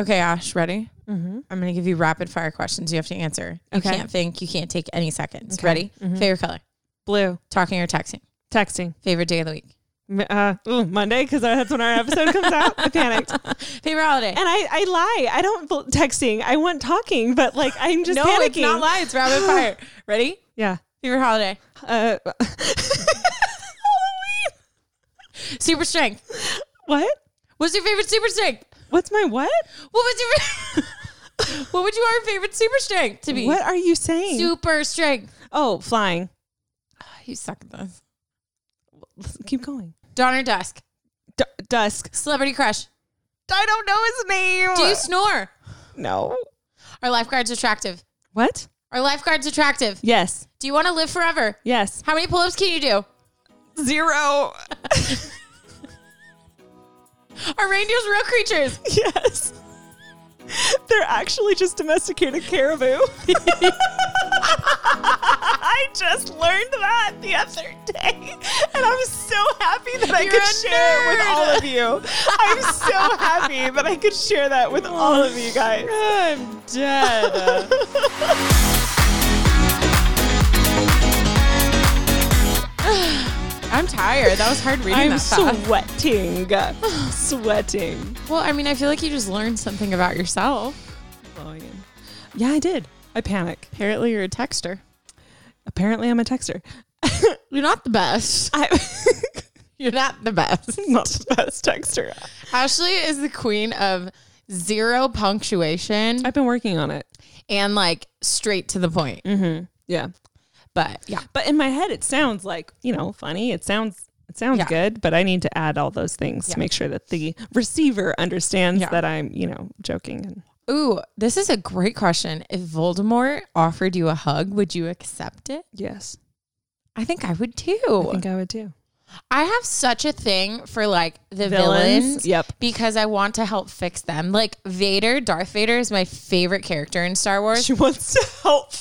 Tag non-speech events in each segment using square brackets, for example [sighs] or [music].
Okay, Ash, ready? Mm-hmm. I'm going to give you rapid fire questions you have to answer. You Okay. can't think. You can't take any seconds. Okay. Ready? Mhm. Favorite color? Blue. Talking or texting? Texting. Favorite day of the week? M- Uh, ooh, Monday because that's when our episode comes out. I panicked, and [laughs] Favorite holiday? And I, I lie. I don't bel- texting. I want talking, but like I'm just no, panicking. it's not lie. It's rapid fire. [gasps] Ready? Yeah. Favorite holiday? Uh, [laughs] [laughs] Super strength. what? What's your favorite super strength? What's my what? What was your? [laughs] what would you want your favorite super strength to be? What are you saying? Super strength. oh, flying. [sighs] You suck at this. Keep going. Dawn or dusk? D- dusk. Celebrity crush. I don't know his name. Do you snore? no. Are lifeguards attractive? What? Are lifeguards attractive? Yes. Do you want to live forever? Yes. How many pull-ups can you do? Zero. [laughs] Are reindeers real creatures? [laughs] yes. They're actually just domesticated caribou. [laughs] I just learned that the other day, and I'm so happy that I You're could share it with all of you. I'm so happy that I could share that with oh, all of you guys. I'm dead. [laughs] I'm tired. That was hard reading I'm that fast. sweating, [sighs] sweating. Well, I mean, I feel like you just learned something about yourself. Yeah, I did. I panic. Apparently, you're a texter. Apparently, I'm a texter. [laughs] You're not the best. I'm [laughs] You're not the best. [laughs] not the best texter. Ashley is the queen of zero punctuation I've been working on it. and like straight to the point. Mm-hmm. Yeah. But yeah, But in my head, it sounds like you know funny. It sounds it sounds Yeah. good, but I need to add all those things Yeah. to make sure that the receiver understands Yeah. that I'm you know joking. And ooh, this is a great question. If Voldemort offered you a hug, would you accept it? yes, I think I would too. I think I would too. I have such a thing for like the villains. Yep. Because I want to help fix them. Like Vader, Darth Vader is my favorite character in Star Wars. She wants to help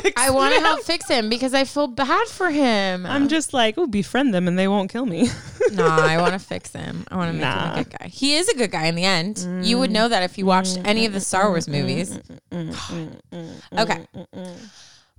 fix. I want to help fix him because I feel bad for him. I'm just like, oh, befriend them and they won't kill me. [laughs] nah, I want to [laughs] fix him. I want to make him a good guy. He is a good guy in the end. You would know that if you watched any of the Star Wars movies. okay.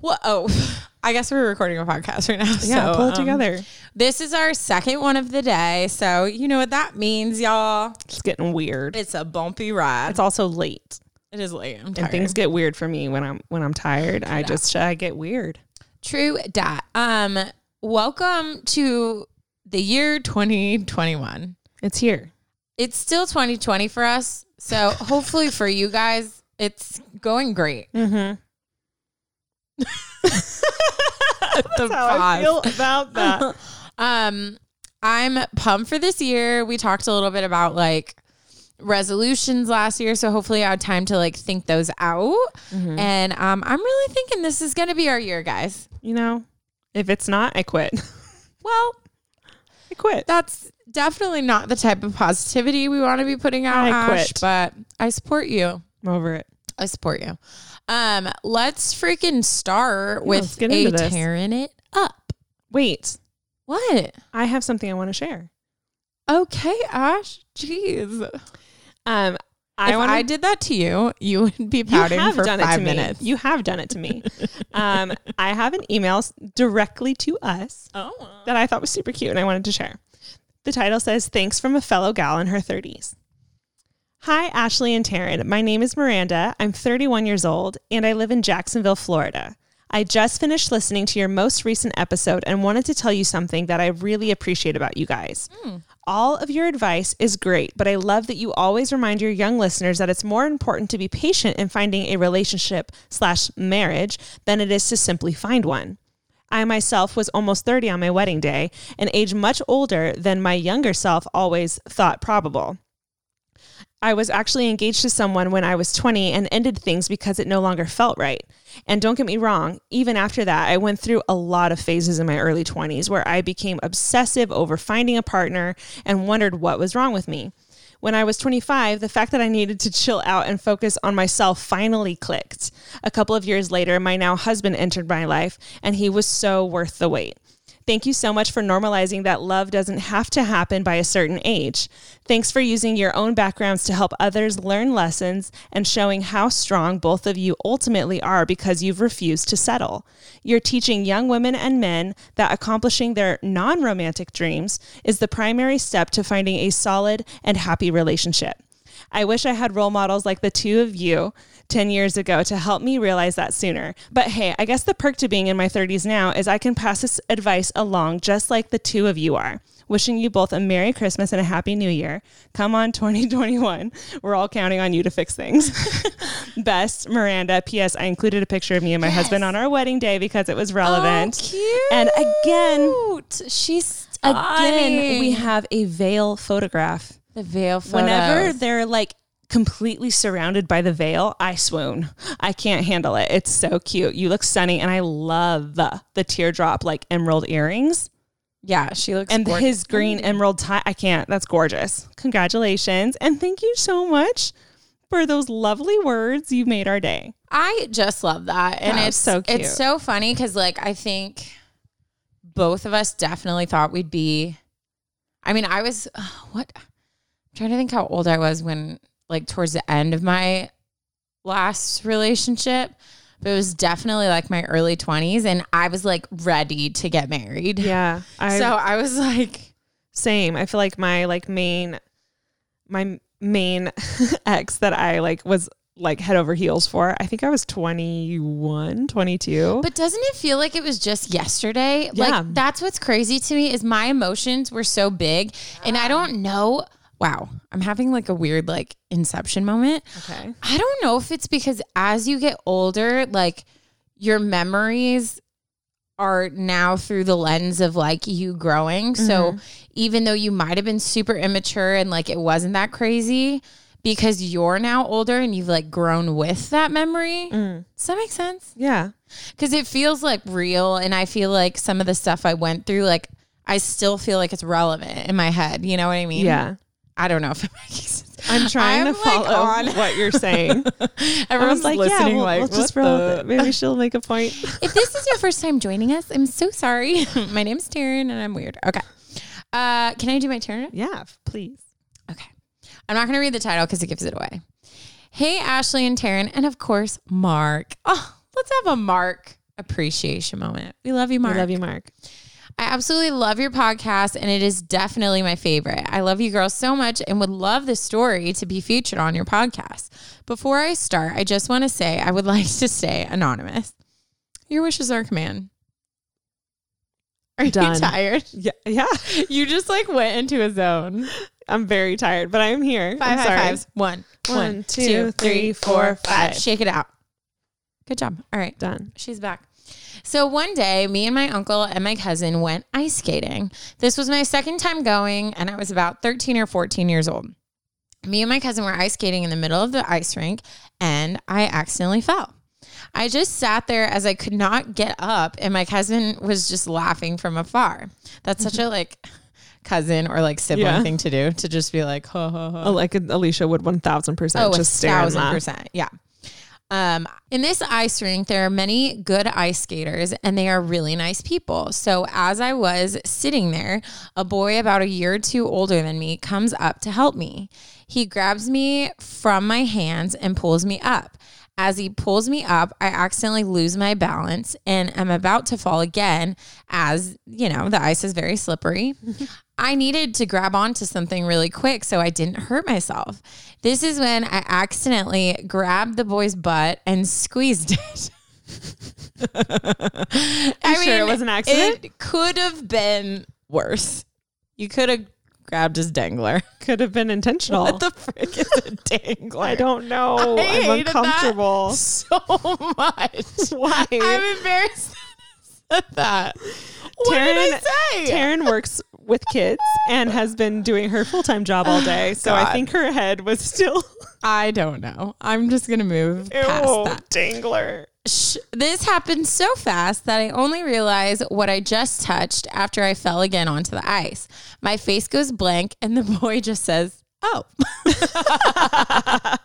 Well, oh, [laughs] I guess we're recording a podcast right now. yeah, so, pull it um, together. This is our second one of the day. So, you know what that means, y'all. It's getting weird. It's a bumpy ride. It's also late, it is late. I'm tired. and things get weird for me when I'm when I'm tired. I just I get weird. True dat. Um, welcome to the year 2021. It's here. It's still 2020 for us. So [laughs] hopefully for you guys, it's going great. Mm-hmm. [laughs] The How I feel about that. [laughs] Um, I'm pumped for this year. We talked a little bit about like resolutions last year, so hopefully I had time to like think those out. Mm-hmm. And um, I'm really thinking this is going to be our year, guys. you know, if it's not, I quit. [laughs] Well, I quit. that's definitely not the type of positivity we want to be putting out, I Ash, quit. but I support you. I'm over it. I support you. Um, let's freaking start with a tearing it up. Wait, What? I have something I want to share. Okay, Ash. Jeez. Um, I if want I did that to you, you would be pouting for five minutes. me. You have done it to me. [laughs] um, I have an email directly to us oh. that I thought was super cute and I wanted to share. The title says, Thanks from a fellow gal in her 30s. Hi, Ashley and Taryn. My name is Miranda. I'm 31 years old and I live in Jacksonville, Florida. I just finished listening to your most recent episode and wanted to tell you something that I really appreciate about you guys. All of your advice is great, but I love that you always remind your young listeners that it's more important to be patient in finding a relationship slash marriage than it is to simply find one. I myself was almost 30 on my wedding day, an age much older than my younger self always thought probable. I was actually engaged to someone when I was 20 and ended things because it no longer felt right. And don't get me wrong, even after that, I went through a lot of phases in my early 20s where I became obsessive over finding a partner and wondered what was wrong with me. When I was 25, the fact that I needed to chill out and focus on myself finally clicked. A couple of years later, my now husband entered my life, and he was so worth the wait. Thank you so much for normalizing that love doesn't have to happen by a certain age. Thanks for using your own backgrounds to help others learn lessons and showing how strong both of you ultimately are because you've refused to settle. You're teaching young women and men that accomplishing their non romantic dreams is the primary step to finding a solid and happy relationship. I wish I had role models like the two of you 10 years ago to help me realize that sooner. But hey, I guess the perk to being in my 30s now is I can pass this advice along just like the two of you are. Wishing you both a Merry Christmas and a Happy New Year. Come on, [laughs] 2021. We're all counting on you to fix things. [laughs] Best, Miranda. P.S. I included a picture of me and my husband on our wedding day because it was relevant. Oh, cute. And again, she's again, we have a veil photograph. the veil photos. Whenever they're like completely surrounded by the veil, I swoon. I can't handle it. It's so cute. You look stunning, and I love the, the teardrop like emerald earrings yeah, she looks and gorgeous. his green emerald tie. I can't. That's gorgeous. Congratulations, and thank you so much for those lovely words. You made our day. I just love that, and Wow, it's so cute. It's so funny because like I think both of us definitely thought we'd be. I mean, I was [sighs] what? I'm trying to think how old I was when like towards the end of my last relationship. But it was definitely like my early 20s and I was like ready to get married. Yeah, [laughs] I so I was like same. I feel like my like main my main [laughs] ex that I like was like head over heels for. I think I was 21, 22. But doesn't it feel like it was just yesterday? Yeah. Like that's what's crazy to me is my emotions were so big and I don't know. Wow, I'm having like a weird like inception moment. okay. I don't know if it's because as you get older, like your memories are now through the lens of like you growing. So mm-hmm. even though you might have been super immature and like it wasn't that crazy, because you're now older and you've like grown with that memory. Mm. Does that make sense? Yeah. Because it feels like real. And I feel like some of the stuff I went through, like I still feel like it's relevant in my head. You know what I mean? Yeah. I don't know if it makes sense. I'm trying I'm, to like, follow on- what you're saying. [laughs] Everyone's like, listening, yeah, we'll, like, we'll just roll the- with it. Maybe she'll make a point. [laughs] if this is your first time joining us, I'm so sorry. [laughs] my name's Taryn and I'm weird. Okay. Uh, can I do my turn? yeah, please. Okay. I'm not going to read the title because it gives it away. Hey, Ashley and Taryn, and of course, Mark. Oh, let's have a Mark appreciation moment. We love you, Mark. I love you, Mark. I absolutely love your podcast, and it is definitely my favorite. I love you girls so much and would love the story to be featured on your podcast. Before I start, I just want to say I would [laughs] like to stay anonymous. Your wishes are command. Are Done. you tired? Yeah, yeah. [laughs] You just like went into a zone. I'm very tired, but I'm here. Five I'm high sorry. fives. One, One, two, two, three, four, five. Shake it out. Good job. All right. Done. She's back. So one day, me and my uncle and my cousin went ice skating. This was my second time going, and I was about 13 or 14 years old. Me and my cousin were ice skating in the middle of the ice rink, and I accidentally fell. I just sat there as I could not get up, and my cousin was just laughing from afar. That's such a [laughs] like cousin or like sibling Yeah. thing to do to just be like, ha ha ha. Like Alicia would 1000% Oh, just stare and thousand laugh. percent. Yeah. Um, in this ice rink, there are many good ice skaters and they are really nice people. So, as I was sitting there, a boy about a year or two older than me comes up to help me. He grabs me from my hands and pulls me up. As he pulls me up, I accidentally lose my balance and am about to fall again, as you know, the ice is very slippery. [laughs] I needed to grab onto something really quick so I didn't hurt myself. This is when I accidentally grabbed the boy's butt and squeezed it. [laughs] You sure it was an accident? It could have been worse. You could have grabbed his dangler. [laughs] Could have been intentional. What the frick is a dangler? I don't know. I that uncomfortable. so much. [laughs] Why? I'm embarrassed [laughs] at that. What did I say? Taryn works with kids and has been doing her full time job all day. [sighs] So I think her head was still I don't know. I'm just gonna move past that. dangler. Sh- This happened so fast that I only realize what I just touched after I fell again onto the ice. My face goes blank, and the [laughs] boy just says, Oh. [laughs]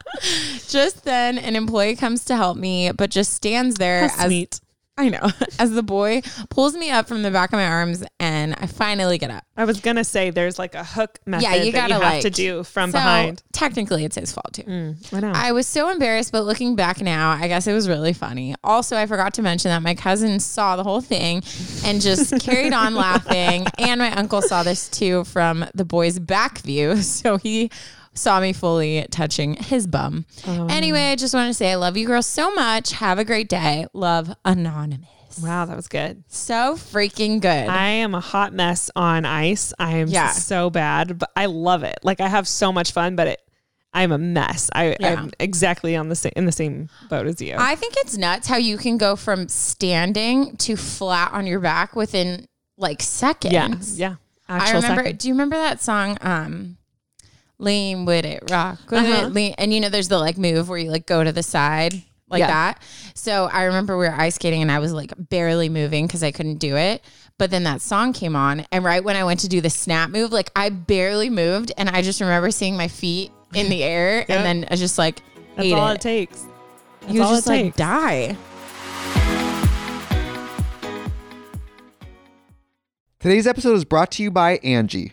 just then, an employee comes to help me, but just stands there How as sweet. I know, [laughs] as the boy pulls me up from the back of my arms, and I finally get up. I was gonna say there's like a hook method Yeah, you that gotta you have like to do from so, behind. Technically, it's his fault too. Mm, I know. I was so embarrassed, but looking back now, I guess it was really funny. Also, I forgot to mention that my cousin saw the whole thing and just [laughs] carried on laughing. And my uncle saw this too from the boy's back view. [laughs] So he saw me fully touching his bum. Anyway, I just want to say I love you girls so much. Have a great day. Love Anonymous. wow, that was good. So freaking good. I am a hot mess on ice. I am Yeah. so bad, but I love it. Like I have so much fun, but it I'm a mess. I, Yeah. I'm exactly on the same in the same boat as you. I think it's nuts how you can go from standing to flat on your back within like seconds. yeah, yeah. I remember. second. Do you remember that song? Um, lean with it, rock with Uh-huh. it, lean. And you know, there's the like move where you like go to the side like Yeah. that. So I remember we were ice skating and I was like barely moving because I couldn't do it. But then that song came on, and right when I went to do the snap move, like I barely moved, and I just remember seeing my feet in the air, Yep. [laughs] and then I was just like That's ate all it. it takes. That's you all just it like die. Today's episode is brought to you by Angi.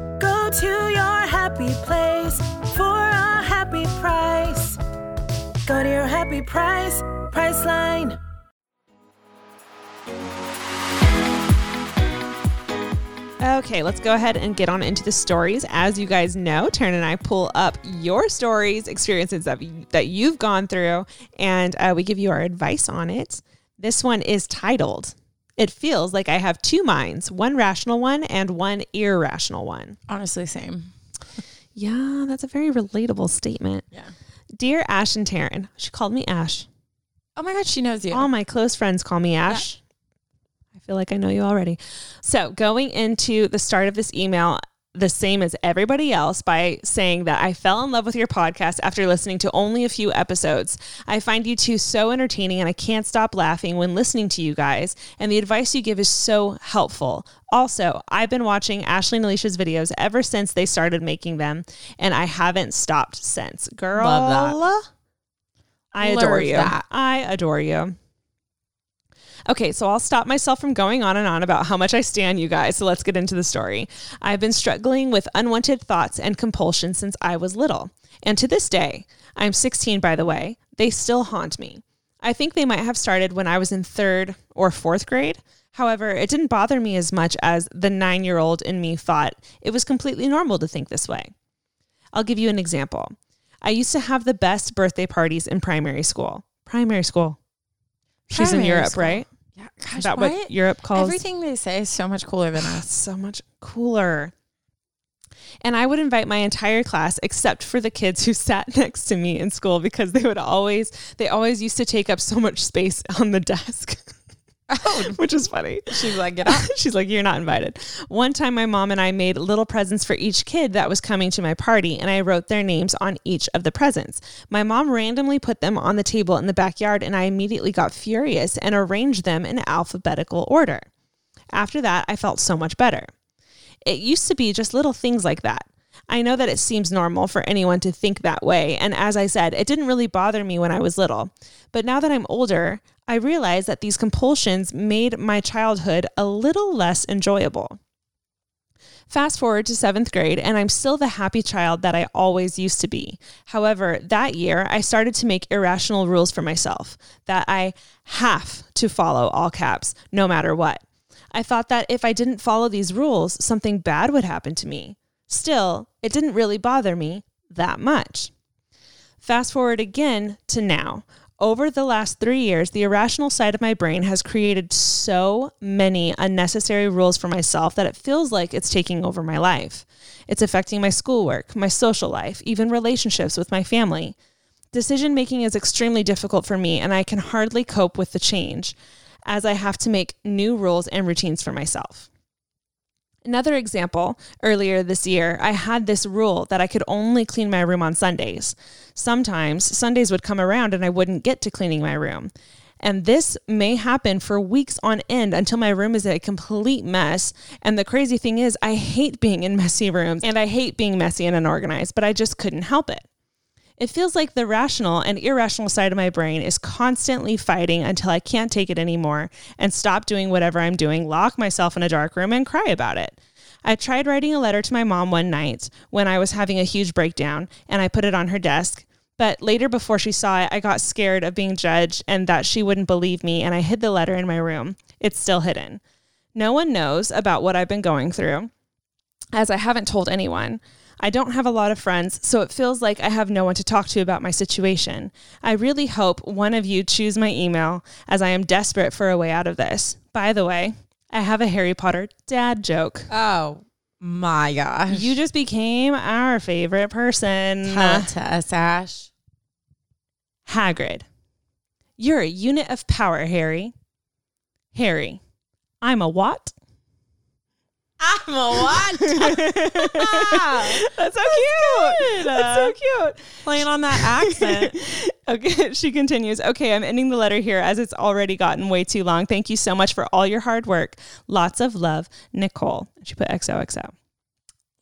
Go to your happy place for a happy price. Go to your happy price, Priceline. Okay, let's go ahead and get on into the stories. As you guys know, Taryn and I pull up your stories, experiences that, that you've gone through, and uh, we give you our advice on it. This one is titled, It Feels Like I Have Two Minds, one rational one and one irrational one. Honestly, same. Yeah, that's a very relatable statement. Yeah. Dear Ash and Taryn, she called me Ash. Oh my God, she knows you. All my close friends call me Ash. I feel like I know you already. So, going into the start of this email, the same as everybody else by saying that I fell in love with your podcast after listening to only a few episodes. I find you two so entertaining and I can't stop laughing when listening to you guys, and the advice you give is so helpful. Also, I've been watching Ashley and Alicia's videos ever since they started making them, and I haven't stopped since. Girl, I adore you. that. I adore you. Okay, so I'll stop myself from going on and on about how much I stand you guys. So let's get into the story. I've been struggling with unwanted thoughts and compulsions since I was little. And to this day, I'm 16 by the way, they still haunt me. I think they might have started when I was in third or fourth grade. However, it didn't bother me as much as the nine year old in me thought it was completely normal to think this way. I'll give you an example. I used to have the best birthday parties in primary school. Primary school. She's in Europe, school. right? Yeah. Is that why- what Europe calls Everything they say is so much cooler than us. so much cooler. And I would invite my entire class except for the kids who sat [laughs] next to me in school because they would always they always used to take up so much space on the desk. [laughs] Oh, [laughs] Which is funny. she's like, get up. [laughs] She's like, You're not invited. One time, my mom and I made little presents for each kid that was coming to my party, and I wrote their names on each of the presents. My mom randomly put them on the table in the backyard, and I immediately got furious and arranged them in alphabetical order. After that, I felt so much better. It used to be just little things like that. I know that it seems normal for anyone to think that way, and as I said, it didn't really bother me when I was little. But now that I'm older, I realize that these compulsions made my childhood a little less enjoyable. Fast forward to seventh grade, and I'm still the happy child that I always used to be. However, that year, I started to make irrational rules for myself that I have to follow all caps, no matter what. I thought that if I didn't follow these rules, something bad would happen to me. Still, it didn't really bother me that much. Fast forward again to now. Over the last three years, the irrational side of my brain has created so many unnecessary rules for myself that it feels like it's taking over my life. It's affecting my schoolwork, my social life, even relationships with my family. Decision making is extremely difficult for me, and I can hardly cope with the change as I have to make new rules and routines for myself. Another example, earlier this year, I had this rule that I could only clean my room on Sundays. Sometimes Sundays would come around and I wouldn't get to cleaning my room. And this may happen for weeks on end until my room is a complete mess. And the crazy thing is, I hate being in [laughs] messy rooms and I hate being messy and unorganized, but I just couldn't help it. It feels like the rational and irrational side of my brain is constantly fighting until I can't take it anymore and stop doing whatever I'm doing, lock myself in a dark room, and cry about it. I tried writing a letter to my mom one night when I was having a huge breakdown and I put it on her desk. But later, before she saw it, I got scared of being judged and that she wouldn't believe me, and I hid the letter in my room. It's still hidden. No one knows about what I've been going through, as I haven't told anyone. I don't have a lot of friends, so it feels like I have no one to talk to about my situation. I really hope one of you choose my email, as I am desperate for a way out of this. By the way, I have a Harry Potter dad joke. Oh my gosh. You just became our favorite person. tell it to us, Ash. Hagrid. You're a unit of power, Harry. Harry. I'm a what? I'm a what? [laughs] That's so cute. That's so cute. Playing on that accent. [laughs] Okay, she continues. Okay, I'm ending the letter here as it's already gotten way too long. Thank you so much for all your hard work. Lots of love, Nicole. She put XOXO.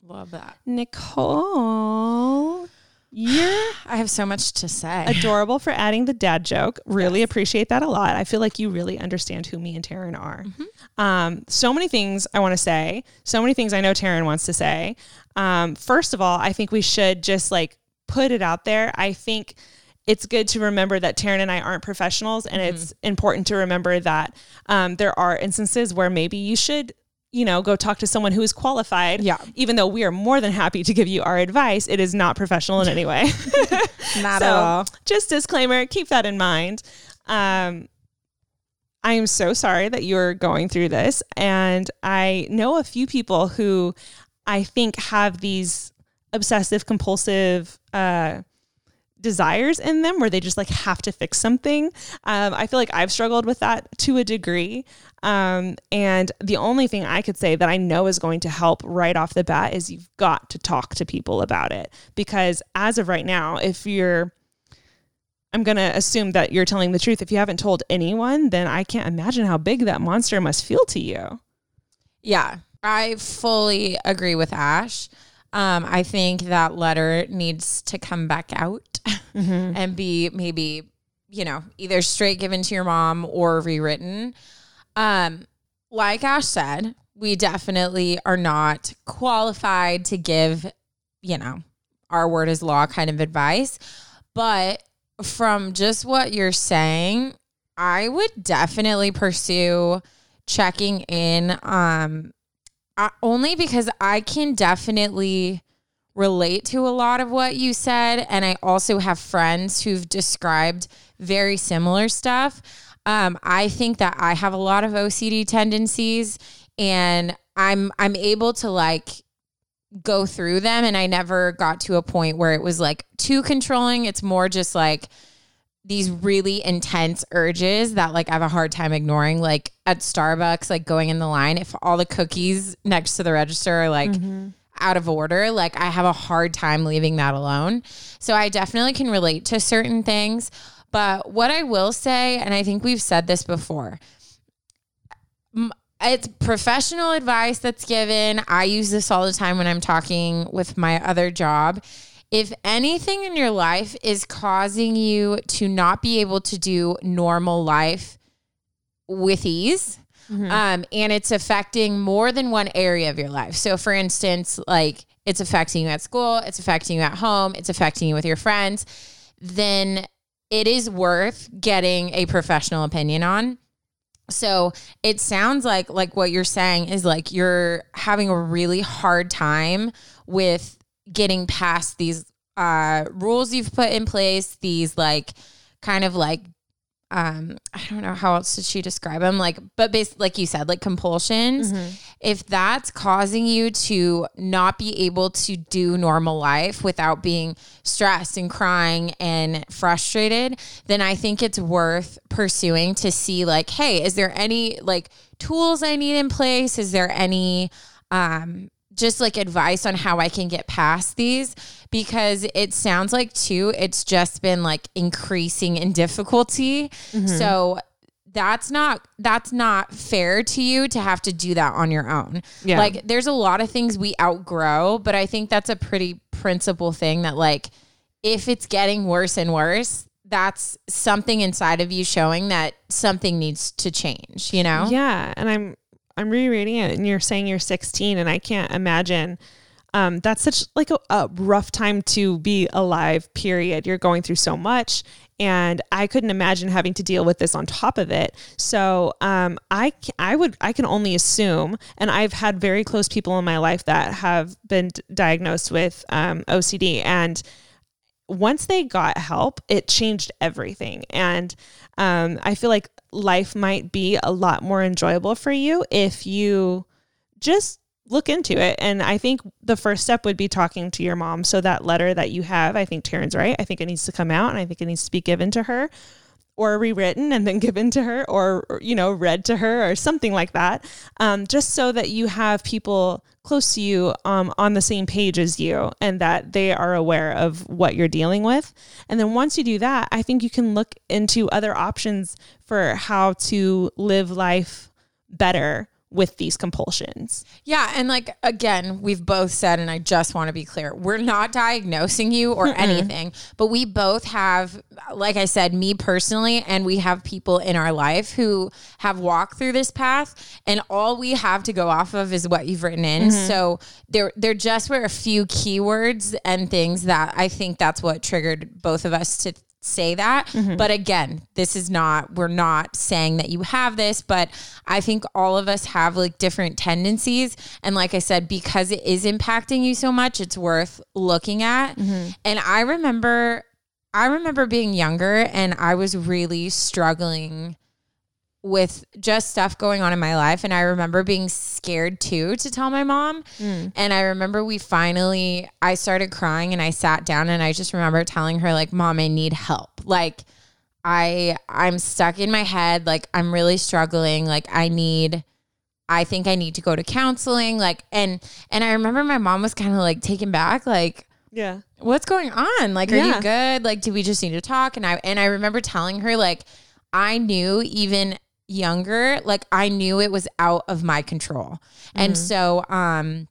Love that. Nicole, you're I have so much to say. adorable for adding the dad joke. Really appreciate that a lot. I feel like you really understand who me and Taryn are. Um, so many things I want to say. So many things I know Taryn wants to say. Um, first of all, I think we should just like put it out there. I think it's good to remember that Taryn and I aren't professionals, and it's important to remember that um, there are instances where maybe you should. You know, go talk to someone who is qualified. Yeah. Even though we are more than happy to give you our advice, it is not professional in any way. [laughs] Not So, at all. Just disclaimer, keep that in mind. Um, I am so sorry that you're going through this. And I know a few people who I think have these obsessive compulsive uh, desires in them where they just like have to fix something. Um, I feel like I've struggled with that to a degree. Um, and the only thing I could say that I know is going to help right off the bat is you've got to talk to people about it. Because as of right now, if you're, I'm going to assume that you're telling the truth. If you haven't told anyone, then I can't imagine how big that monster must feel to you. Yeah, I fully agree with Ash. Um, I think that letter needs to come back out [laughs] and be maybe, you know, either straight given to your mom or rewritten. Um, like Ash said, we definitely are not qualified to give, you know, our word is law kind of advice. But from just what you're saying, I would definitely pursue checking in um I, only because I can definitely relate to a lot of what you said and I also have friends who've described very similar stuff. Um I think that I have a lot of OCD tendencies and I'm I'm able to like go through them and I never got to a point where it was like too controlling. It's more just like these really intense urges that like I have a hard time ignoring. Like at Starbucks, like going in the line, if all the cookies next to the register are like out of order, like I have a hard time leaving that alone. So I definitely can relate to certain things. But what I will say, and I think we've said this before, it's professional advice that's given. I use this all the time when I'm talking with my other job. If anything in your life is causing you to not be able to do normal life with ease, um, and it's affecting more than one area of your life. So, for instance, like it's affecting you at school, it's affecting you at home, it's affecting you with your friends, then it is worth getting a professional opinion on. So it sounds like like what you're saying is like you're having a really hard time with getting past these uh rules you've put in place, these like kind of like um I don't know how else did she describe them like but basically like you said like compulsions. If that's causing you to not be able to do normal life without being stressed and crying and frustrated then I think it's worth pursuing to see like hey is there any like tools I need in place? Is there any um just like advice on how I can get past these because it sounds like too it's just been like increasing in difficulty. Mm-hmm. So that's not that's not fair to you to have to do that on your own. Yeah. Like there's a lot of things we outgrow, but I think that's a pretty principal thing that like if it's getting worse and worse, that's something inside of you showing that something needs to change, you know? Yeah, and I'm I'm rereading it, and you're saying you're 16, and I can't imagine. Um, that's such like a, a rough time to be alive. Period. You're going through so much, and I couldn't imagine having to deal with this on top of it. So um, I would I can only assume, and I've had very close people in my life that have been d- diagnosed with um, OCD, and once they got help, it changed everything. And um, I feel like life might be a lot more enjoyable for you if you just look into it. And I think the first step would be talking to your mom. So that letter that you have, I think Taryn's right. I think it needs to come out and I think it needs to be given to her or rewritten and then [laughs] given to her or, you know read to her or something like that um, just so that you have people close to you um, on the same page as you and that they are aware of what you're dealing with. And then once you do that i think you can look into other options for how to live life better with these compulsions. Yeah, and like again, we've both said, and I just want to be clear, we're not diagnosing you or anything, but we both have, like I said, me personally, and we have people in our life who have walked through this path, and all we have to go off of is what you've written in. Mm-hmm. So there, there just were a few keywords and things that I think that's what triggered both of us to say that. Mm-hmm. But again, this is not, we're not saying that you have this, but I think all of us have like different tendencies. And like I said, because it is impacting you so much, it's worth looking at. Mm-hmm. And I remember, I remember being younger and I was really struggling with just stuff going on in my life. And I remember being scared too to tell my mom. Mm. And I remember we finally, I started crying and I sat down and I just remember telling her, like, Mom, I need help. Like, I I'm stuck in my head like I'm really struggling like I need I think I need to go to counseling like and and I remember my mom was kind of like taken back like Yeah. what's going on like are Yeah. you good like do we just need to talk and I and I remember telling her like I knew even younger like I knew it was out of my control and so um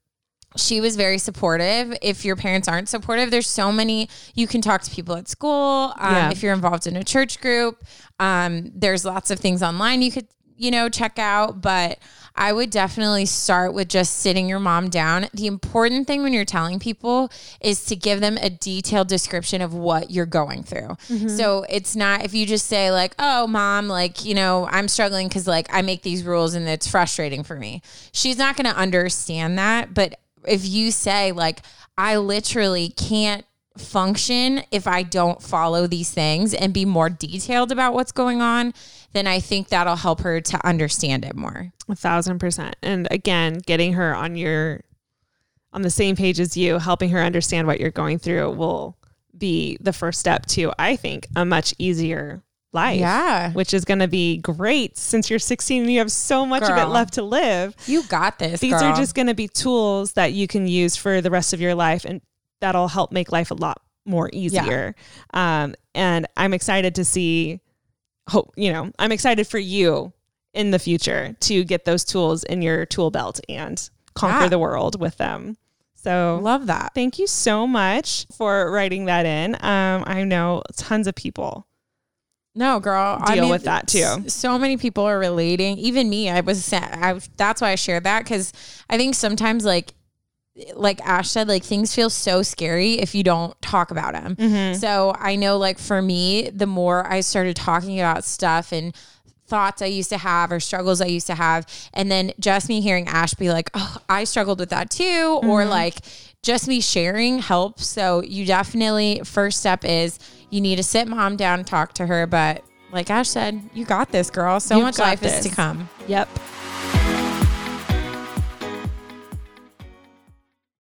she was very supportive. If your parents aren't supportive, there's so many you can talk to people at school. Um, Yeah. If you're involved in a church group, um, there's lots of things online you could you know check out. But I would definitely start with just sitting your mom down. The important thing when you're telling people is to give them a detailed description of what you're going through. Mm-hmm. So it's not if you just say like, "Oh, mom, like you know, I'm struggling because like I make these rules and it's frustrating for me." She's not going to understand that, but if you say like I literally can't function if I don't follow these things and be more detailed about what's going on, then I think that'll help her to understand it more. A thousand percent. And again, getting her on your on the same page as you, helping her understand what you're going through will be the first step to, I think, a much easier life. Yeah. Which is gonna be great since you're 16 and you have so much of it left to live. You got this. These girl. are just gonna be tools that you can use for the rest of your life and that'll help make life a lot more easier. Um, and I'm excited to see hope, you know, I'm excited for you in the future to get those tools in your tool belt and conquer Yeah. the world with them. So love that. thank you so much for writing that in. Um, I know tons of people. No, girl, I Deal mean, with that, too. So many people are relating. Even me, I was. I, that's why I shared that because I think sometimes, like, like Ash said, like things feel so scary if you don't talk about them. Mm-hmm. So I know, like for me, the more I started talking about stuff and thoughts I used to have or struggles I used to have, and then just me hearing Ash be like, "Oh, I struggled with that too," or Mm-hmm. like just me sharing helps. So you definitely first step is you need to sit mom down, talk to her, but. Like Ash said, you got this, girl. So You've much life is to come. Yep.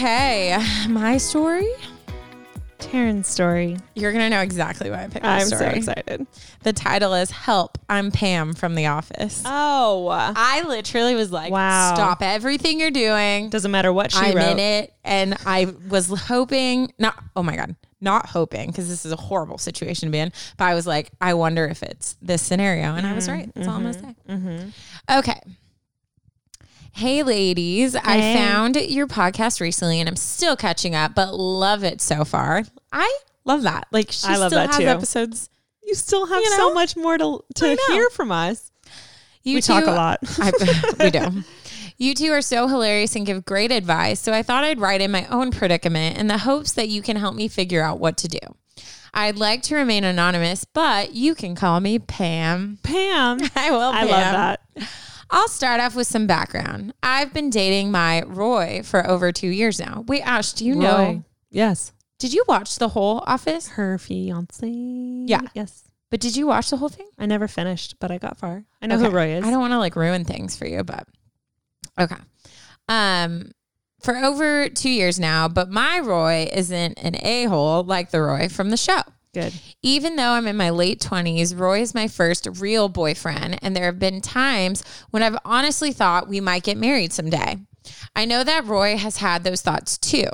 Okay, my story. Taryn's story. You're gonna know exactly why I picked this story. I'm so excited. The title is "Help." I'm Pam from The Office. Oh, I literally was like, Wow. "Stop everything you're doing." doesn't matter what she I'm wrote. in it, and I was hoping not. Oh my god, not hoping because this is a horrible situation to be in. But I was like, I wonder if it's this scenario, and I was mm-hmm. right. That's all I'm gonna say. Okay. Hey, ladies. I found your podcast recently and I'm still catching up, but love it so far. I love that. Like, she I love still that has too. episodes. You still have You so much more to to hear from us. You we talk a lot. [laughs] I, we do. You two are so hilarious and give great advice. So I thought I'd write in my own predicament in the hopes that you can help me figure out what to do. I'd like to remain anonymous, but you can call me Pam. Pam. [laughs] I will. I love that. I'll start off with some background. I've been dating my Roy for over two years now. Wait, Ash, do you know? Yes. Did you watch the whole Office? Her fiance. Yeah. Yes. But did you watch the whole thing? I never finished, but I got far. I know Okay. who Roy is. I don't want to like ruin things for you, but okay. Um, for over two years now, but my Roy isn't an a hole like the Roy from the show. Good. Even though I'm in my late 20s, Roy is my first real boyfriend, and there have been times when I've honestly thought we might get married someday. I know that Roy has had those thoughts too,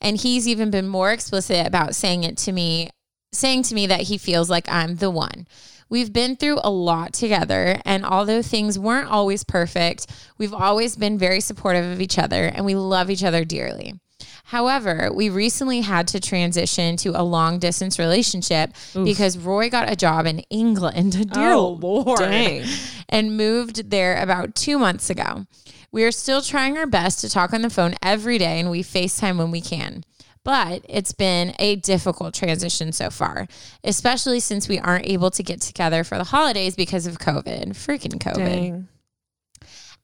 and he's even been more explicit about saying it to me, saying to me that he feels like I'm the one. We've been through a lot together, and although things weren't always perfect, we've always been very supportive of each other and we love each other dearly. However, we recently had to transition to a long distance relationship because Roy got a job in England. [laughs] Dear Oh, Lord. dang. And moved there about two months ago. We are still trying our best to talk on the phone every day and we FaceTime when we can. But it's been a difficult transition so far, especially since we aren't able to get together for the holidays because of COVID. Freaking COVID. Dang.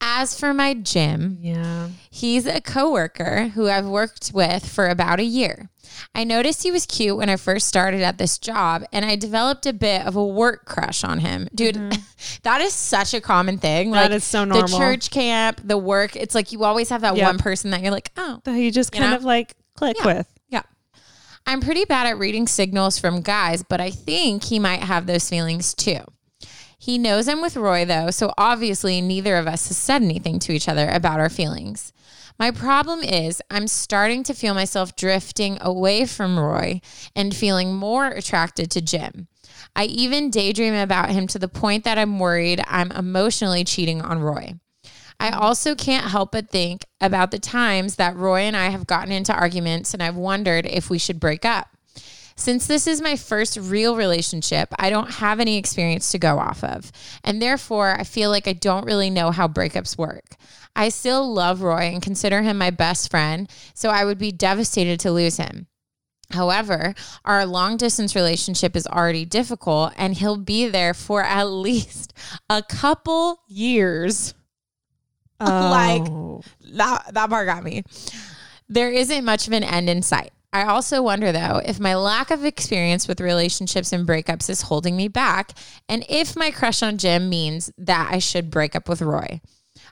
As for my Jim, Yeah. He's a coworker who I've worked with for about a year. I noticed he was cute when I first started at this job, and I developed a bit of a work crush on him. Dude, [laughs] that is such a common thing. Mm-hmm. That like is so normal. The church camp, the work. It's like you always have that Yep. one person that you're like, oh, That you just You kind know? of like click Yeah. with. yeah. I'm pretty bad at reading signals from guys, but I think he might have those feelings too. He knows I'm with Roy though, so obviously neither of us has said anything to each other about our feelings. My problem is I'm starting to feel myself drifting away from Roy and feeling more attracted to Jim. I even daydream about him to the point that I'm worried I'm emotionally cheating on Roy. I also can't help but think about the times that Roy and I have gotten into arguments and I've wondered if we should break up. Since this is my first real relationship, I don't have any experience to go off of. And therefore, I feel like I don't really know how breakups work. I still love Roy and consider him my best friend, so I would be devastated to lose him. However, our long distance relationship is already difficult and he'll be there for at [laughs] least a couple years. [laughs] Oh. Like-. That, that part got me. There isn't much of an end in sight. I also wonder, though, if my lack of experience with relationships and breakups is holding me back, and if my crush on Jim means that I should break up with Roy.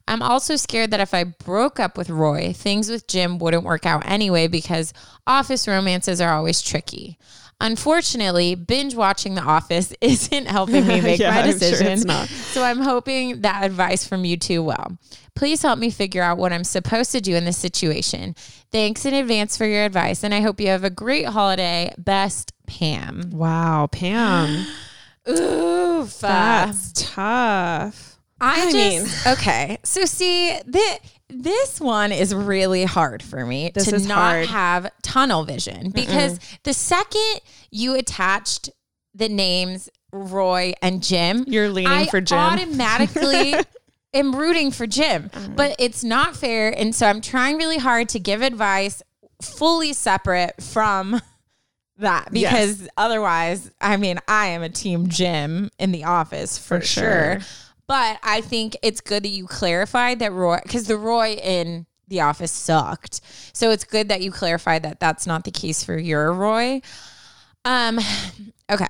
I'm also scared that if I broke up with Roy, things with Jim wouldn't work out anyway because office romances are always tricky. Unfortunately, binge watching The Office [laughs] isn't helping me [laughs] make Yeah, my I'm sure decision. So I'm hoping that advice from you too will. Please help me figure out what I'm supposed to do in this situation. Thanks in advance for your advice, and I hope you have a great holiday. Best, Pam. Wow, Pam. [gasps] Oof. Uh, That's tough. I, I just [laughs] okay. So see, this this one is really hard for me This to not hard. have tunnel vision because the second you attached the names Roy and Jim, You're leaning I for Jim. Automatically. [laughs] am rooting for Jim, Oh but it's not fair. And so I'm trying really hard to give advice fully separate from [laughs] that Yes. because otherwise, I mean, I am a team Jim in the office for, For sure. sure. But I think it's good that you clarified that Roy, because the Roy in the office sucked. So it's good that you clarified that that's not the case for your Roy. Um, [sighs] okay.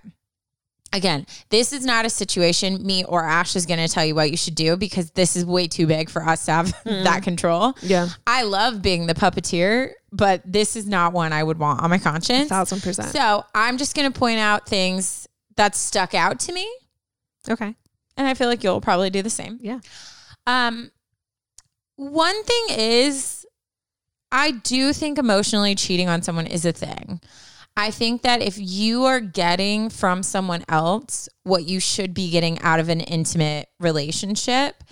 Again, this is not a situation me or Ash is going to tell you what you should do because this is way too big for us to have [laughs] that control. Yeah. I love being the puppeteer, but this is not one I would want on my conscience. Thousand percent. So I'm just going to point out things that stuck out to me, Okay. And I feel like you'll probably do the same. Yeah. Um, one thing is, I do think emotionally cheating on someone is a thing. I think that if you are getting from someone else what you should be getting out of an intimate relationship,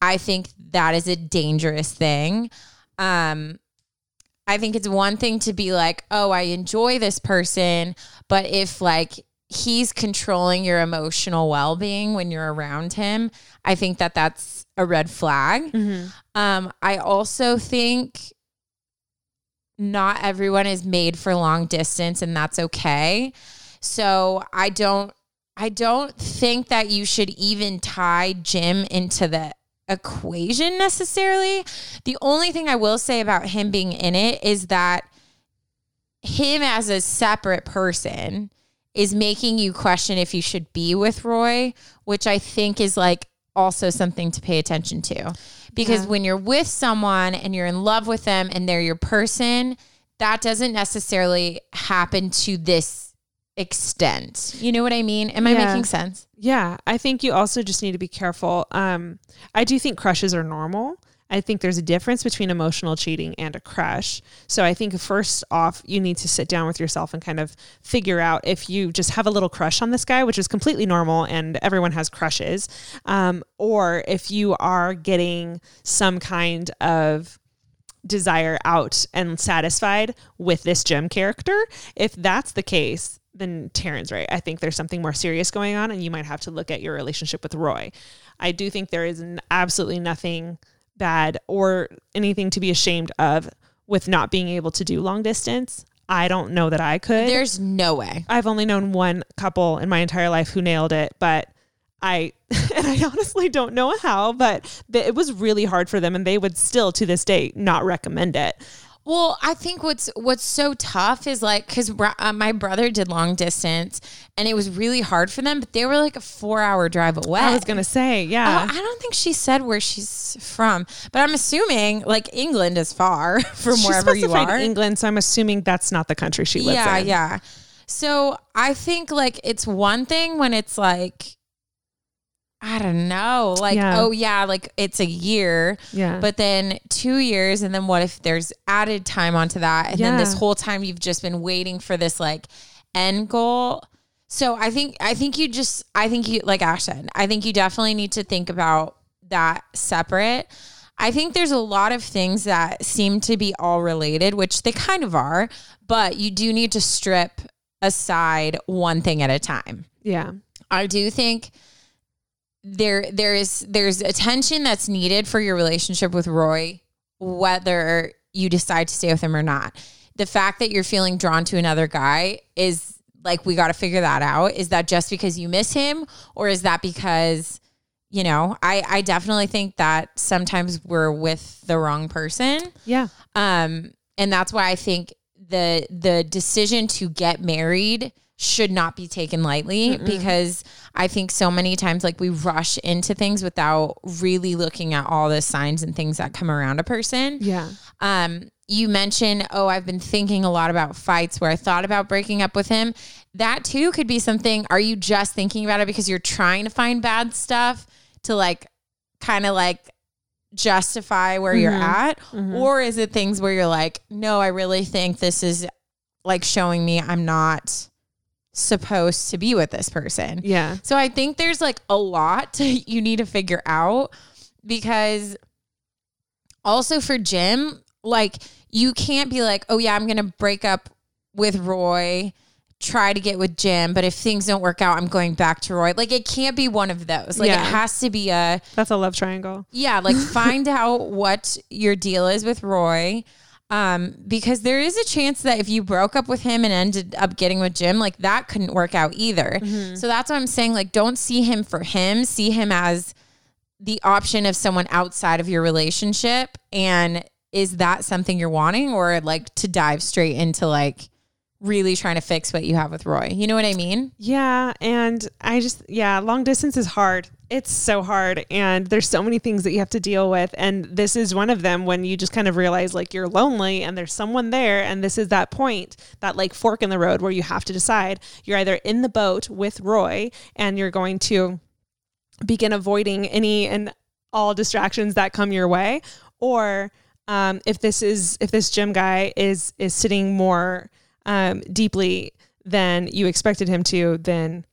I think that is a dangerous thing. Um, I think it's one thing to be like, oh, I enjoy this person, but if like he's controlling your emotional well being when you're around him, I think that that's a red flag. Um, I also think not everyone is made for long distance, and that's okay. So I don't, I don't think that you should even tie Jim into the equation necessarily. The only thing I will say about him being in it is that him as a separate person is making you question if you should be with Roy, which I think is like also something to pay attention to. Because when you're with someone and you're in love with them and they're your person, that doesn't necessarily happen to this extent. You know what I mean? Am I Yeah. making sense? Yeah, I think you also just need to be careful. Um, I do think crushes are normal. I think there's a difference between emotional cheating and a crush. So I think first off, you need to sit down with yourself and kind of figure out if you just have a little crush on this guy, which is completely normal and everyone has crushes, um, or if you are getting some kind of desire out and satisfied with this Jim character. If that's the case, then Taryn's right. I think there's something more serious going on, and you might have to look at your relationship with Roy. I do think there is absolutely nothing bad or anything to be ashamed of with not being able to do long distance. I don't know that I could. There's no way. I've only known one couple in my entire life who nailed it, but I [laughs] and I honestly don't know how, but it was really hard for them, and they would still to this day not recommend it. Well, I think what's what's so tough is like because uh, my brother did long distance and it was really hard for them, but they were like a four hour drive away. I was gonna say, yeah. Oh, I don't think she said where she's from, but I'm assuming like England is far [laughs] from She wherever you are. England, so I'm assuming that's not the country she lives yeah, in. yeah. So I think like it's one thing when it's like I don't know, like Yeah. oh yeah, like it's a year, Yeah. but then two years, and then what if there's added time onto that, and then this whole time you've just been waiting for this like end goal. So I think I think you just I think you like Ash said, I think you definitely need to think about that separate. I think there's a lot of things that seem to be all related, which they kind of are, but you do need to strip aside one thing at a time. Yeah. I do think there there is there's attention that's needed for your relationship with Roy, whether you decide to stay with him or not. The fact that you're feeling drawn to another guy is like we got to figure that out. Is that just because you miss him, or is that because you know? I I definitely think that sometimes we're with the wrong person. Yeah. Um, and that's why I think the the decision to get married should not be taken lightly because I think so many times like we rush into things without really looking at all the signs and things that come around a person. Yeah. Um, you mentioned, oh, I've been thinking a lot about fights where I thought about breaking up with him. That too could be something. Are you just thinking about it because you're trying to find bad stuff to like kind of like justify where you're at? Or is it things where you're like, no, I really think this is like showing me I'm not supposed to be with this person. Yeah. So I think there's like a lot [laughs] you need to figure out because also for Jim, like you can't be like, oh yeah, I'm gonna break up with Roy, try to get with Jim, but if things don't work out, I'm going back to Roy. Like it can't be one of those. Like Yeah. it has to be a That's a love triangle. yeah, like find [laughs] out what your deal is with Roy. Um, because there is a chance that if you broke up with him and ended up getting with Jim, like that couldn't work out either. So that's what I'm saying. Like, don't see him for him, see him as the option of someone outside of your relationship. And is that something you're wanting, or like to dive straight into like really trying to fix what you have with Roy? You know what I mean? Yeah. And I just, yeah, long distance is hard. It's so hard. And there's so many things that you have to deal with. And this is one of them when you just kind of realize like you're lonely and there's someone there. And this is that point, that like fork in the road where you have to decide you're either in the boat with Roy and you're going to begin avoiding any and all distractions that come your way or um, if this is if this Jim guy is is sitting more um, deeply than you expected him to then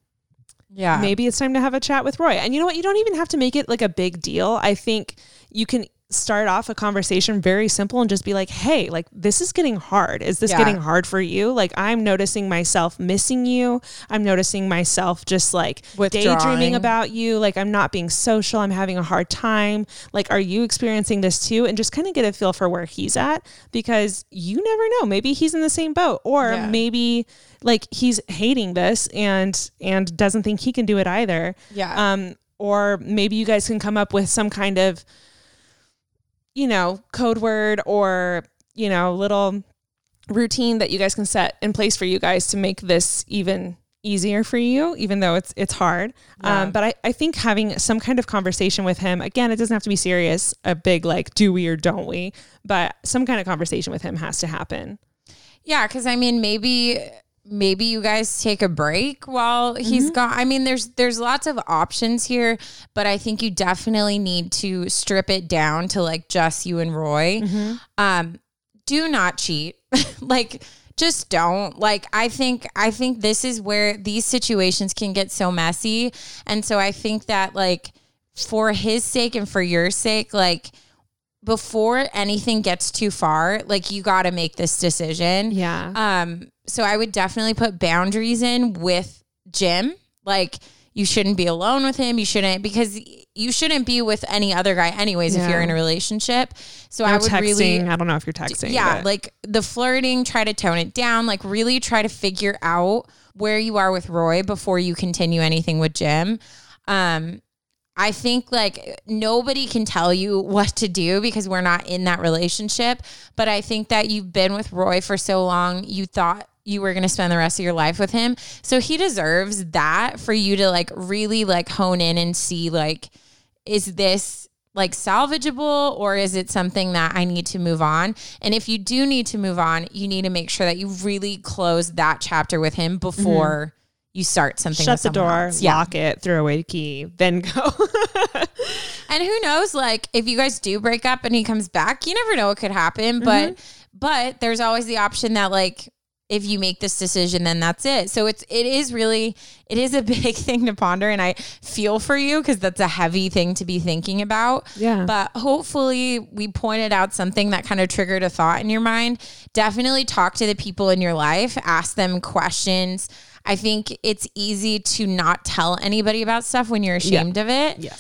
Yeah. maybe it's time to have a chat with Roy. And you know what? You don't even have to make it like a big deal. I think you can start off a conversation very simple and just be like, hey, like this is getting hard. Is this Yeah. getting hard for you? Like I'm noticing myself missing you. I'm noticing myself just like daydreaming about you. Like I'm not being social. I'm having a hard time. Like, are you experiencing this too? And just kind of get a feel for where he's at because you never know. Maybe he's in the same boat or Yeah. maybe like he's hating this and and doesn't think he can do it either. Yeah. Um or maybe you guys can come up with some kind of you know, code word or, you know, little routine that you guys can set in place for you guys to make this even easier for you, even though it's it's hard. Um, but I, I think having some kind of conversation with him, again, it doesn't have to be serious, a big like do we or don't we, but some kind of conversation with him has to happen. Yeah, because I mean, maybe maybe you guys take a break while he's gone. I mean, there's there's lots of options here, but I think you definitely need to strip it down to like just you and Roy. Um, do not cheat. [laughs] like just don't. Like I think I think this is where these situations can get so messy. And so I think that like for his sake and for your sake, like before anything gets too far, like you got to make this decision. Yeah. Um, so I would definitely put boundaries in with Jim. Like you shouldn't be alone with him. You shouldn't because you shouldn't be with any other guy anyways if you're in a relationship. So No I would texting. really I don't know if you're texting. yeah, but- like the flirting, try to tone it down. Like really try to figure out where you are with Roy before you continue anything with Jim. Um, I think like nobody can tell you [laughs] what to do because we're not in that relationship. But I think that you've been with Roy for so long, you thought you were going to spend the rest of your life with him. So he deserves that for you to like really like hone in and see like, is this like salvageable or is it something that I need to move on? And if you do need to move on, you need to make sure that you really close that chapter with him before mm-hmm. you start something. shut with the door, else. Yeah. lock it, throw away the key, then go. [laughs] And who knows, like if you guys do break up and he comes back, you never know what could happen. But mm-hmm. but there's always the option that like if you make this decision, then that's it. So it's it is really it is a [laughs] big thing to ponder, and I feel for you because that's a heavy thing to be thinking about. Yeah. But hopefully we pointed out something that kind of triggered a thought in your mind. Definitely talk to the people in your life, ask them questions. I think it's easy to not tell anybody about stuff when you're ashamed of it. Yeah.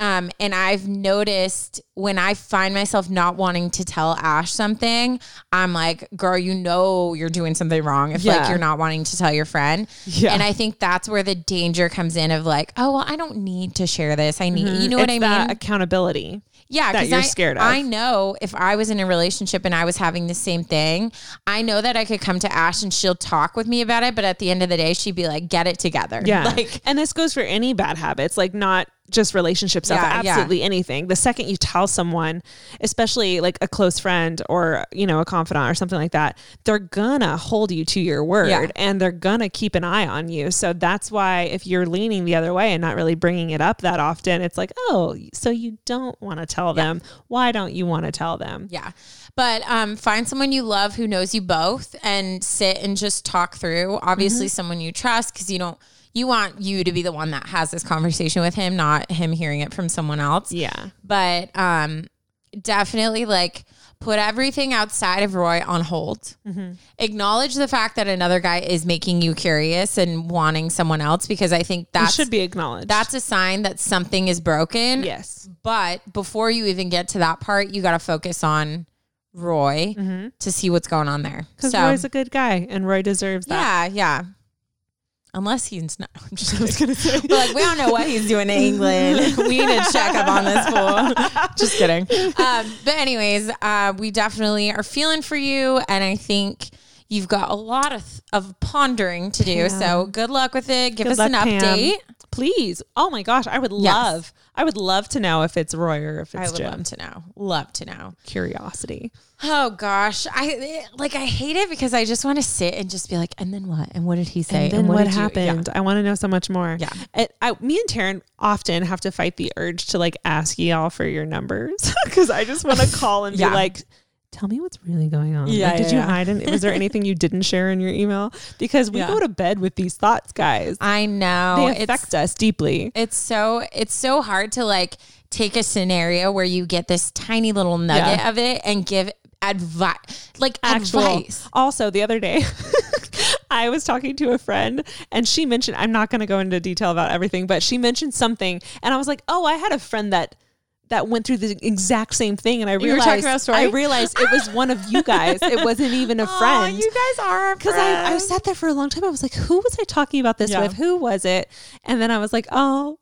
Um, and I've noticed when I find myself not wanting to tell Ash something, I'm like, girl, you know you're doing something wrong if like you're not wanting to tell your friend. Yeah. And I think that's where the danger comes in of like, oh well, I don't need to share this. I need you know what I Mm-hmm. That mean? accountability. Yeah, that 'cause you're I, scared of. I know if I was in a relationship and I was having the same thing, I know that I could come to Ash and she'll talk with me about it. But at the end of the day, she'd be like, "Get it together." Yeah. [laughs] like and this goes for any bad habits, like not just relationship stuff, Yeah, yeah. absolutely anything. The second you tell someone, especially like a close friend or, you know, a confidant or something like that, they're gonna hold you to your word Yeah. and they're gonna keep an eye on you. So that's why if you're leaning the other way and not really bringing it up that often, it's like, oh, so you don't want to tell them. Why don't you want to tell them? Yeah. But um, find someone you love who knows you both and sit and just talk through. Obviously, Mm-hmm. someone you trust because you don't, you want you to be the one that has this conversation with him, not him hearing it from someone else. Yeah. But um, definitely like put everything outside of Roy on hold. Mm-hmm. Acknowledge the fact that another guy is making you curious and wanting someone else because I think That should be acknowledged. That's a sign that something is broken. yes. But before you even get to that part, you got to focus on Roy to see what's going on there. Because So, Mm-hmm. Roy's a good guy and Roy deserves that. yeah, yeah. Unless he's not. [laughs] I'm just I was [laughs] gonna say. We're like, we don't know what he's doing in England. [laughs] we need to check up on this fool. just kidding. Um, but anyways, uh, we definitely are feeling for you, and I think you've got a lot of of pondering to do. So good luck with it. Give Good us luck, an Pam. update. Please. Oh my gosh. I would Yes. love, I would love to know if it's Roy or if it's I would Jim. love to know. Love to know. Curiosity. Oh gosh, I like I hate it because I just want to sit and just be like, and then what? And what did he say? And then what, did you-" happened? I want to know so much more. Yeah. I, me and Taryn often have to fight the urge to like ask y'all for your numbers [laughs] because I just want to [laughs] call and Yeah. be like, tell me what's really going on. Yeah, Like, did yeah, you yeah. hide? And was there anything you didn't share in your email? Because we Yeah. go to bed with these thoughts, guys. I know they affect us deeply. It's so it's so hard to like take a scenario where you get this tiny little nugget of it and give advice, like actual. advice. Also, the other day, [laughs] I was talking to a friend and she mentioned, I'm not going to go into detail about everything, but she mentioned something. And I was like, oh, I had a friend that. That went through the exact same thing, and I realized talking about story? I realized it was one of you guys. It wasn't even a [laughs] friend. you guys are because I, I sat there for a long time. I was like, who was I talking about this Yeah. with? Who was it? And then I was like, oh,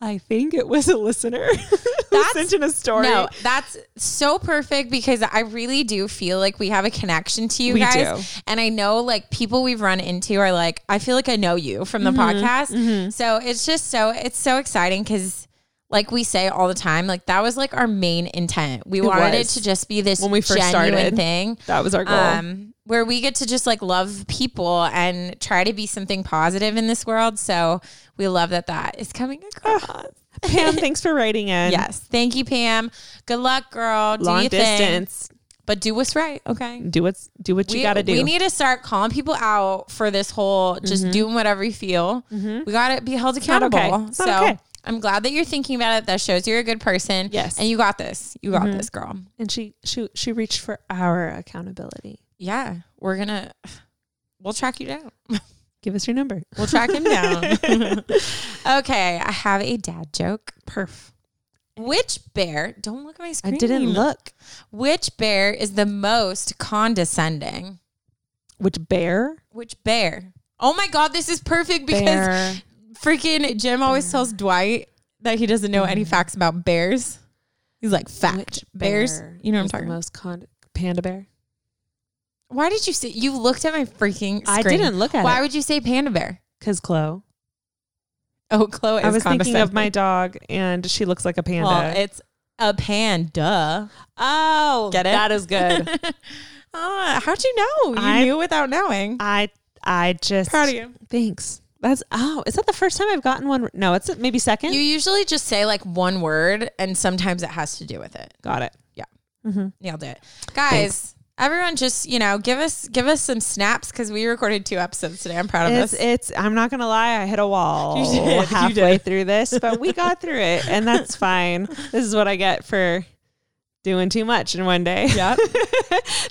I think it was a listener [laughs] who That's- sent in a story. No, that's so perfect because I really do feel like we have a connection to you We guys. do. And I know like people we've run into are like, I feel like I know you from the Mm-hmm, podcast. So it's just so, it's so exciting because like we say all the time, like that was like our main intent. We wanted it to just be this When we first genuine started. thing. That was our goal. Um, where we get to just like love people and try to be something positive in this world. So we love that that is coming across. Pam, thanks for writing in. Yes. Thank you, Pam. Good luck, girl. Do long thing. distance. But do what's right. Okay. Do what's do what you got to do. we need to start calling people out for this whole just doing whatever you feel. We got to be held It's accountable. okay. It's so okay. I'm glad that you're thinking about it. That shows you're a good person. Yes. And you got this. You got Mhm. this, girl. And she she she reached for our accountability. Yeah. We're gonna we'll track you down. Give us your number. We'll track him down. [laughs] [laughs] okay. I have a dad joke. Perf. Which bear don't look at my screen. I didn't look. Which bear is the most condescending? Which bear? Which bear? Oh my god, this is perfect because Bear. Freaking Jim always tells Dwight that he doesn't know any facts about bears. He's like fact Which bears. bear You know what I'm is the talking about. Most con- panda bear. Why did you say you looked at my freaking screen? I didn't look at Why it. would you say panda bear? Cause Chloe. Oh, Chloe. I was thinking of my dog, and she looks like a panda. Well, it's a panda. oh, Get it? That is good. [laughs] Ah, how'd you know? You I- knew without knowing. I I just Proud of you. Thanks. That's oh, is that the first time I've gotten one? No, it's maybe second. You usually just say like one word, and sometimes it has to do with it. got it. Yeah. Mm-hmm. Nailed it, guys. Everyone, just you know, give us give us some snaps because we recorded two episodes today. I'm proud of It's us. it's. I'm not gonna lie. I hit a wall did, halfway through this, but we got through it, and that's fine. This is what I get for doing too much in one day. Yep. [laughs]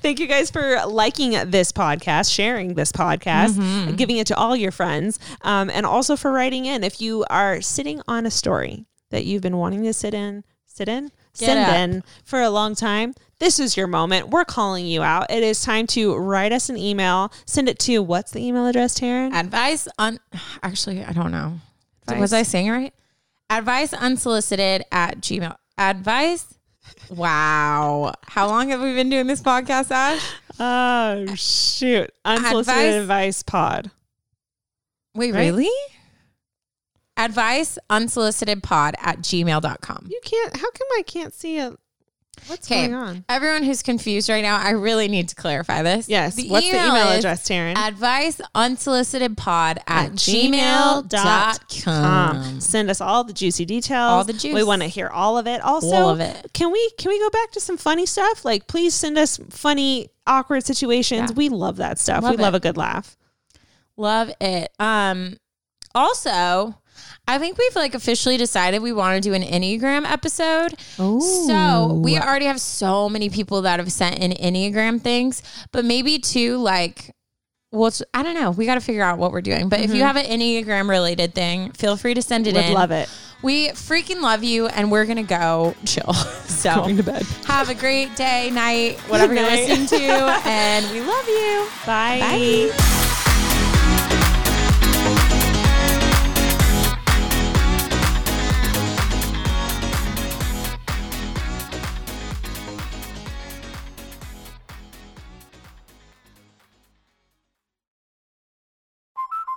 Thank you guys for liking this podcast, sharing this podcast, Mm-hmm. giving it to all your friends, um, and also for writing in. If you are sitting on a story that you've been wanting to sit in, sit in, Get send up. in for a long time, this is your moment. We're calling you out. It is time to write us an email. Send it to what's the email address, Taryn? Advice on. [sighs] Actually, I don't know. Advice. Was I saying it right? Advice unsolicited at Gmail. Advice. Wow. How long have we been doing this podcast, Ash? Oh shoot! Unsolicited Advice? advice, pod. Wait, Right? really? Advice unsolicited pod at gmail.com. You can't. How come I can't see a? What's Okay. going on? Everyone who's confused right now, I really need to clarify this. Yes. What's the email address, Taryn? Advice unsolicited pod at, At gmail.com. gmail.com. Send us all the juicy details. All the juice. We want to hear all of it. Also, All of it. Can we can we go back to some funny stuff? Like, please send us funny, awkward situations. Yeah. We love that stuff. Love we love a good laugh. Love it. Um, also, I think we've like officially decided we want to do an Enneagram episode. So we already have so many people that have sent in Enneagram things, but maybe too like well, I don't know. We got to figure out what we're doing. But if you mm-hmm. have an Enneagram related thing, feel free to send it Would in. love it. We freaking love you, and we're gonna go chill. [laughs] So Going to bed. have a great day, night, whatever you're [laughs] listening to, and we love you. Bye. Bye.